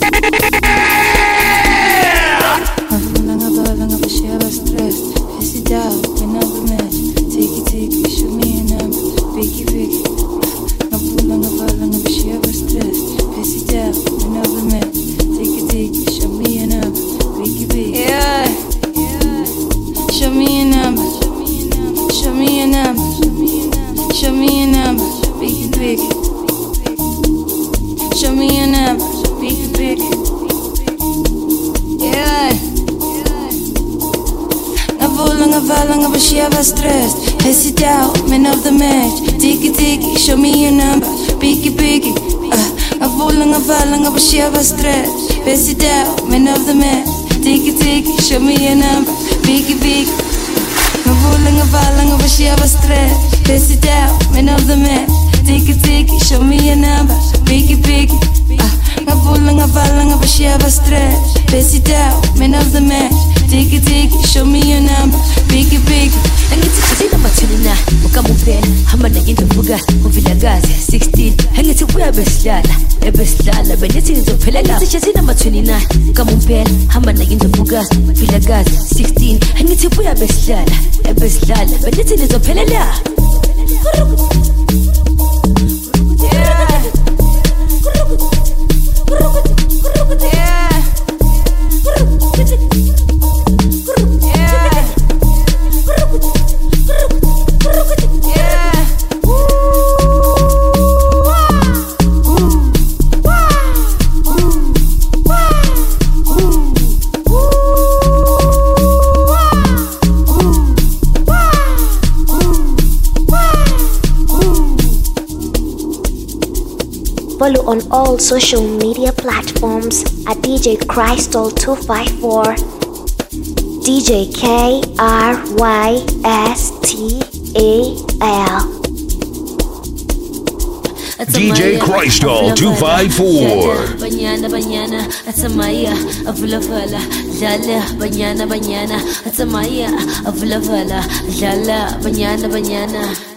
Nakindovuka uvilagazi 16 angithi buya besidlala ebesidlala benithi ngizophelela Follow social media platforms at DJ Krystal 254. DJ K R Y S T A L. DJ Krystal 254. banyana banyana atsamaya avulavala dlala banyana banyana atsamaya avulavala dlala banyana banyana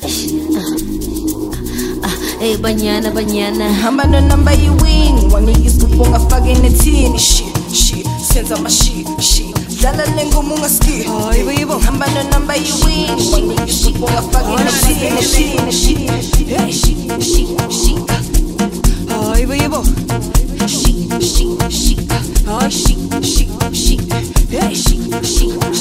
Hey banyana banyana. Hamba nonamba yiwini wangiyisipho ungafaka enethini shi shi senza amashi shi dlala le ngoma ungaski hayibo oh, yibo hamba nonamba yiwini wangiyisipho ungafaka enethini oh, shi shi hey shi shi shi hayibo yibo shi shi shi ha oh, shi shi shi hey shi shi. shi hayibo yibo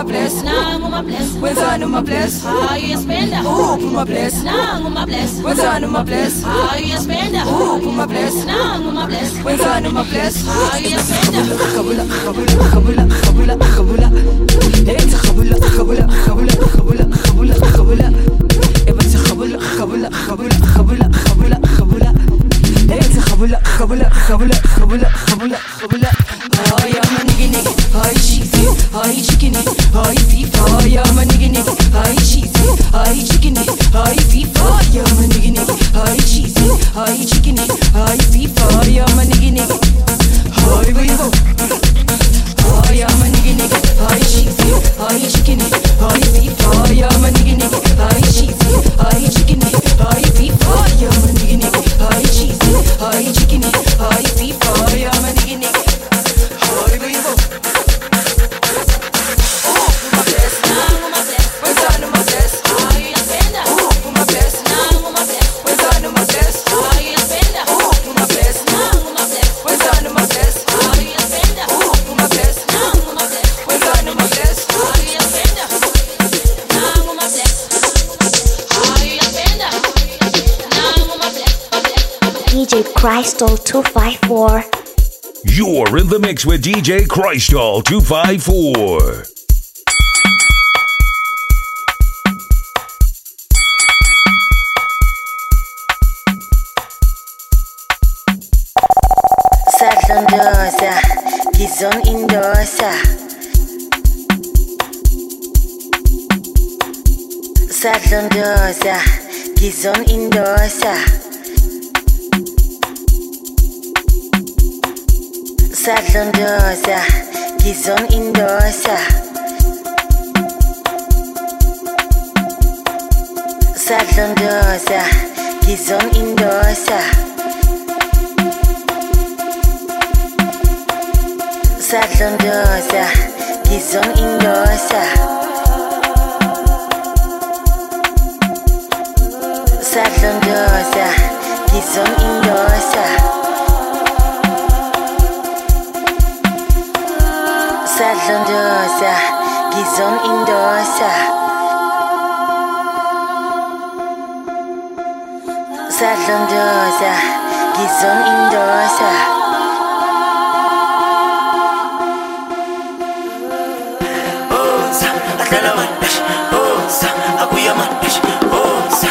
my bliss. Nang on my bliss. We're done on my bliss. How you spend that? Ooh, put my bliss. Nang on my bliss. We're done on my bliss. How you spend that? Ooh, put my bliss. Nang on my bliss. We're done on my bliss. How you spend that? خبلة خبلة خبلة خبلة خبلة انت خبلة خبلة خبلة خبلة خبلة خبلة يا بنت خبلة خبلة خبلة خبلة خبلة خبلة انت خبلة خبلة خبلة خبلة خبلة خبلة آه يا ما نيجي نيجي هاي Ay chicken Ay FIFA Ay I'm a nigga nigga. Ay cheesy Ay chicken Ay FIFA Ay I'm a nigga nigga. Ay cheesy Ay chicken Ay FIFA Ay I'm a nigga nigga. Ay you go Ay I'm a nigga nigga. Ay cheesy Ay chicken Krystal 254. You're in the mix with DJ Krystal 254. Sadlondoza, Gizon Indosa. Sadlondoza, Gizon Indosa. Sadlondoza, Gizon Indosa. Sadlondoza, Gizon Indosa. Sadlondoza, Gizon Indosa. Sadlondoza, Gizon Indosa. Sadlondoza, Gizon Indosa. Sadlondoza, Gizon Indosa. Oza, adala wesh. Oza, abuya man. Oza,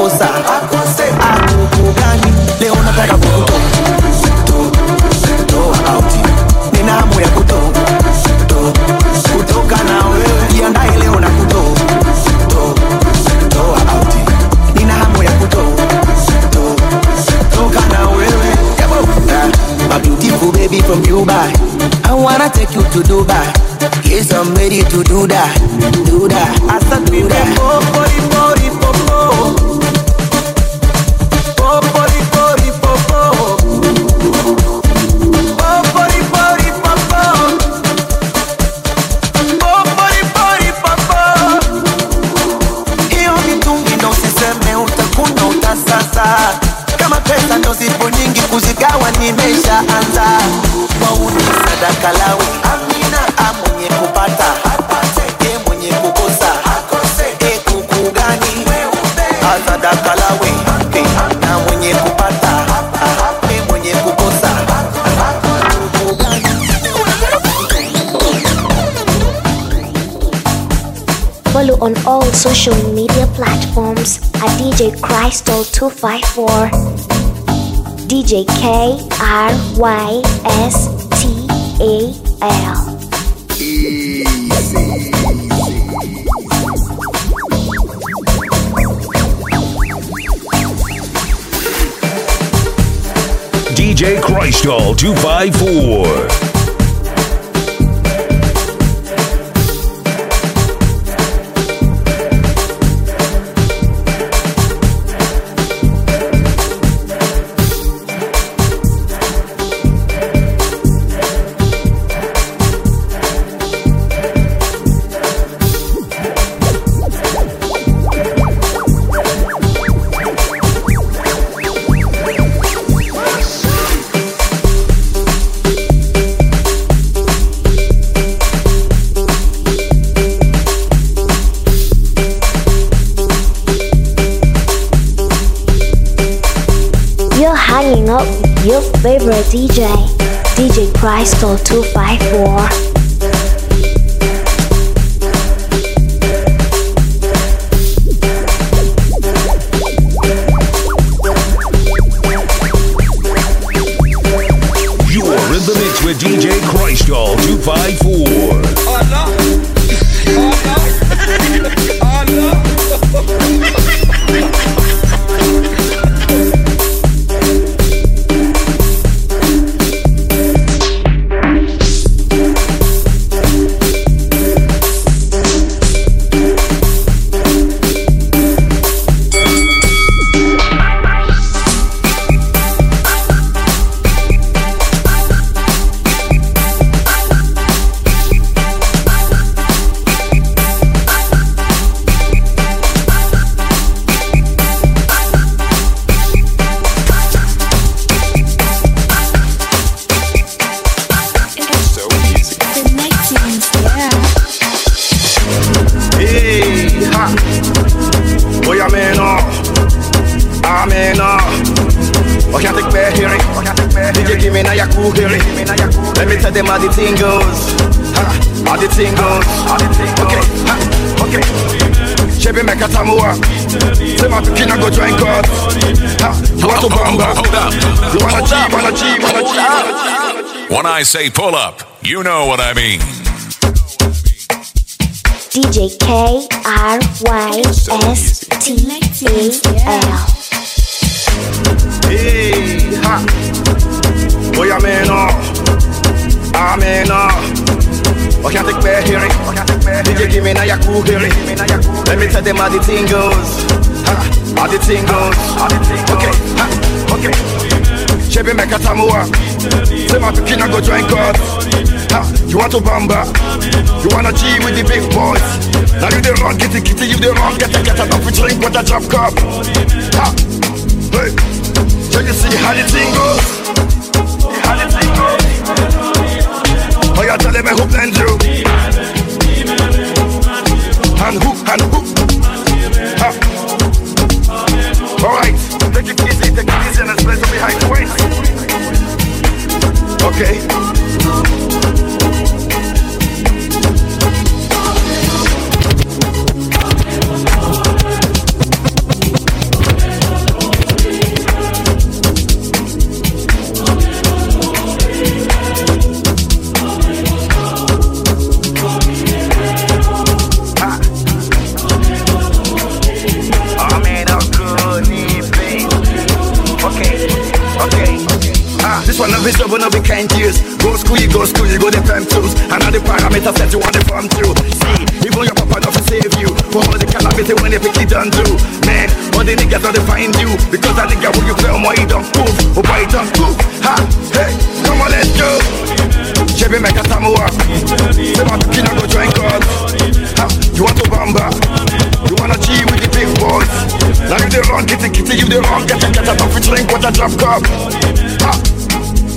akuku gani leo nataka kukuto auti nina ya kuto wewe leo na kuto auti nina ya kuto wewe my beautiful baby from Dubai. I wanna take you to Dubai. Yes, I'm ready to do that, social media platforms at DJ Krystal 254. DJ K R Y S T A L. DJ Krystal 254. DJ, DJ 254. The mix with DJ Krystal 254. Say pull up, you know what I mean. DJ K R Y S T A L. Hey, ha. Boy, I'm in awe. I'm in awe. Can't take back hearing. DJ, give me now your cool hearing. Let me tell them how the thing goes. Ha, how the thing goes. Okay, ha, okay. Chebe meka tamua. Say my picking, I go join God. Ha, you want to bamba? You wanna G with the big boys? Now you the wrong, get the kitty, you the wrong, get the get up, we drink with a drop cup. Ha, hey, can you see how the thing goes. How the thing goes. Oh, you telling me who blend you. And who, and who? Ha. Alright, take it easy, take it easy and let's play to be high waist. Okay. And every job and every kind years Go school, you go school, you go the time tools. And all the parameters that you want to farm through. See, even your papa not save you. For all the calamity when they pick it done do. Man, all the niggas not to find you. Because that nigga when you play on my he don't prove? Oh boy, he don't prove? Ha, hey, come on, let's go. Chevy make a samoa Say my cookie not go join God. Ha, you want to bamba? You wanna cheat with the big boys? Now you the wrong kitty kitty, you the wrong Get a get a, don't drink, what a drop cup. Ha,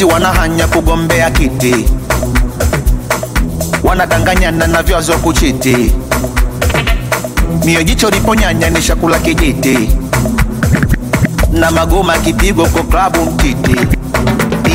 you. kiti. Wanadanganyana na vyazo kuchiti. Mio jicho liponyanya ni shakula kijiti. Na magoma kipigo kwa klabu mtiti.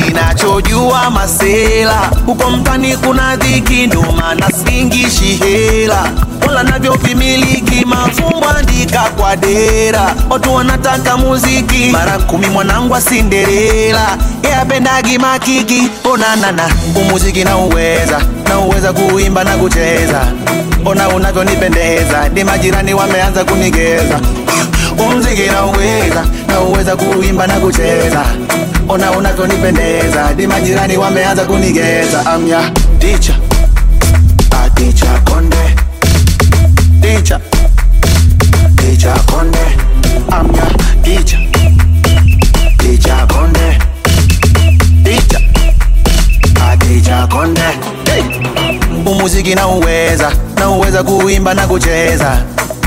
Inachojua masela huko mtani kuna dhiki ndo maana singishi hela wala navyo vimiliki mafumbo andika kwa dera. Watu wanataka muziki mara kumi mwanangu wa Cinderella apendagi makiki onanana umuziki na uweza na uweza kuimba na kucheza. Ona unavyonipendeza ni majirani wameanza kunigeza. Umuziki na uweza na uweza kuimba na kucheza. Ona unavyonipendeza ni majirani wameanza kunigeza. Amya ticha aticha konde picha picha konde amya picha picha konde. Picha ah, picha konde. Hey. Umuziki nauweza nauweza kuimba na kucheza,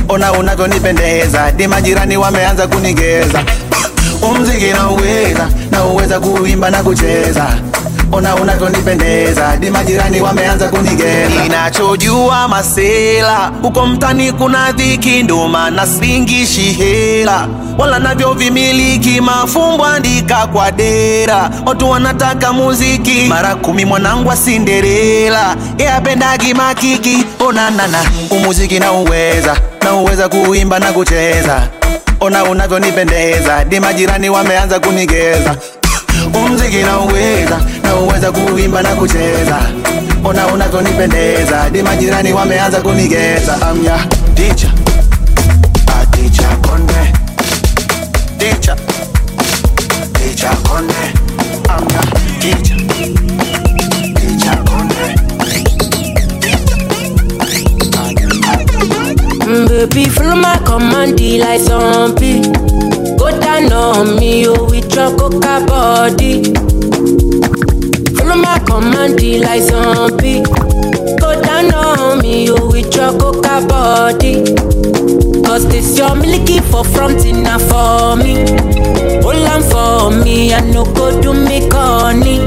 ona unavyonipendeza, di majirani wameanza kunigeza. Umuziki nauweza nauweza kuimba na kucheza ona unavyonipendeza di majirani wameanza kunigeza. Inachojua masela huko mtani kuna dhiki ndo maana singishi hela. Wala navyo vimiliki mafumbo andika kwa dera. Watu wanataka muziki mara kumi mwanangu wa Cinderella yapendagi makiki onanana umuziki na uweza na uweza kuimba na kucheza. Ona unavyonipendeza di majirani wameanza kunigeza umziki na uweza kuimba na kucheza. Ona unavyonipendeza di majirani wameanza kunigeza. Amya ticha aticha konde. Ticha ticha konde. Amya ticha baby, follow my command, like zombie. Down on me, oh, with your coca body. Follow my command, like zombie. Go down on me, oh, with your coca body. Cause this your milky for front enough for me. Hold on for me, I no go do me corny.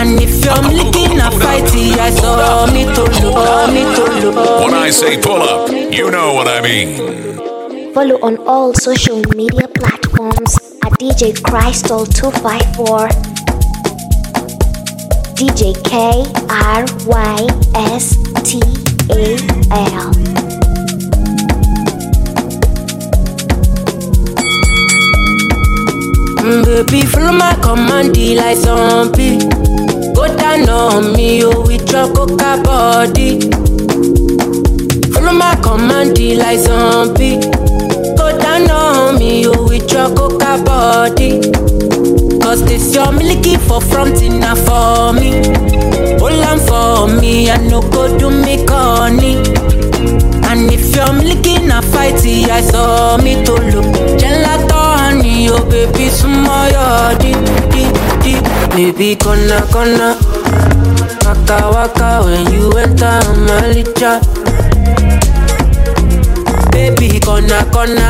And if you're looking a fighty, I saw me to look, me to look. When I say pull up, you know what I mean. Follow on all social media platforms at DJ Krystal254. DJ K R Y S T A L. Baby, follow my command like zombie. Go down on me, oh, with your coca body. Follow my command like zombie. Down on me, oh, with your coca body. Cause this your milky for front enough for me. Hold on for me, I no go do me corny. And if you're milky na fighty, I saw me to look. Gelato honey, oh baby, sumoyo di di di. Baby, gonna gonna. Waka waka when you enter my licha. Baby, gonna gonna.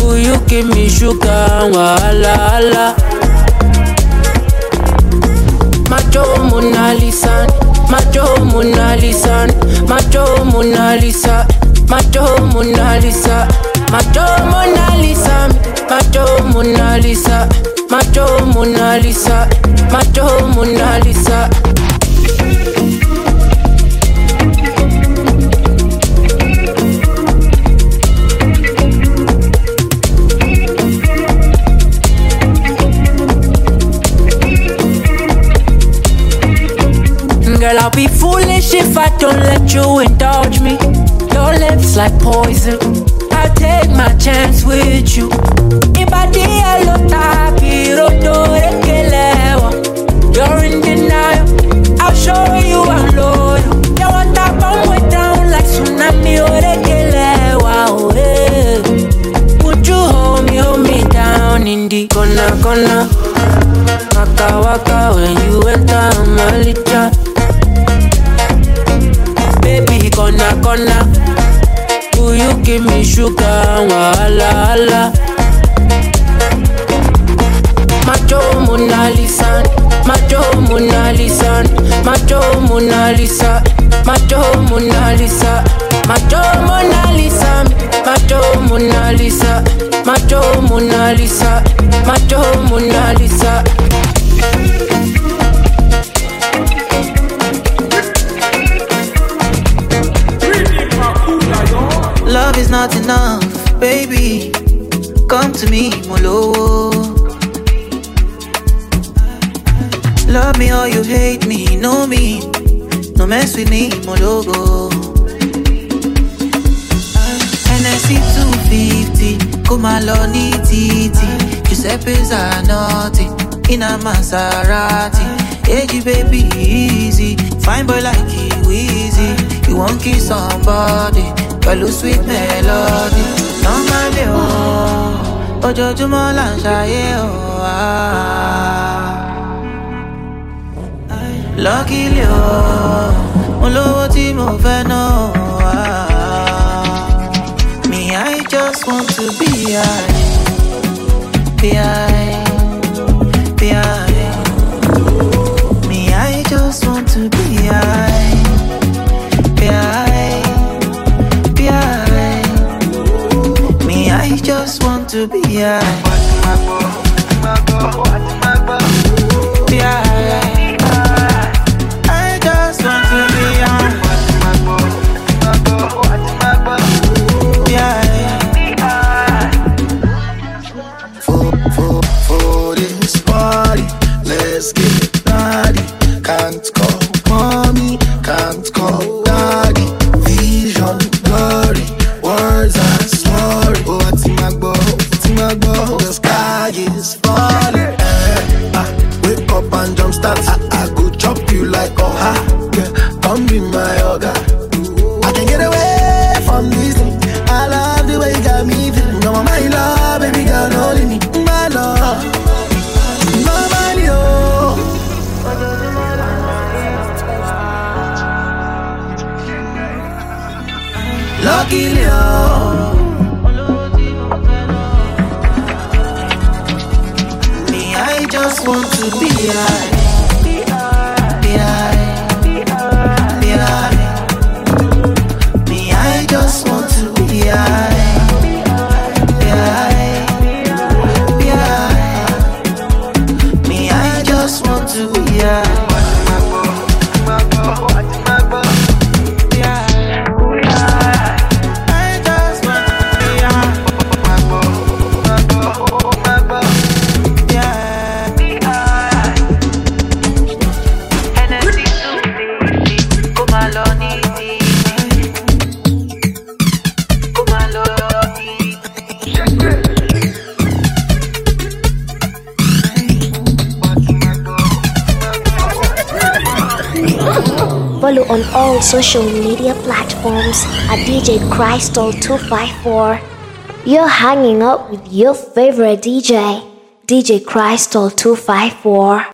Will you give me sugar? Wala wala. Macho Mona Lisa, Macho Mona Lisa, Macho Mona Lisa, Macho Mona Lisa, Macho Mona Lisa, Macho Mona Lisa, Macho Mona Lisa, Macho Mona Lisa. Girl, I'll be foolish if I don't let you indulge me. Your lips like poison. I'll take my chance with you. Ibadi alota pirotore kelewa. You're in denial. I'll show you I'm loyal. Down like tsunami kelewa. Oh, yeah. Oh, eh. Would you hold me, hold me down in the corner, corner? Waka waka when you enter my licha. Baby, gonna gonna. Will you give me sugar? Wala wala. Macho Mona Lisa, Macho Mona Lisa, Macho Mona Lisa, Macho Mona Lisa, Macho Mona Lisa, Macho Mona Lisa, Macho Mona Lisa, Macho Mona Lisa. Not enough, baby. Come to me, Molo. Love me or you hate me, know me. No mess with me, Mologo. NSC 250, come along, titi. Giuseppe Zanotti, in a Maserati. Hey, baby, easy. Fine boy like you, easy. You won't kiss somebody. Pẹ̀lú sweet melody. Normally o, ojoojúmọ́ là ń ṣayé oh, ah. o. Luckily o, oh, mo lówó tí mo fẹ́ ná o. Me, I just want to be high, be high, be high. DJ Krystal254. You're hanging out with your favorite DJ, DJ Krystal254.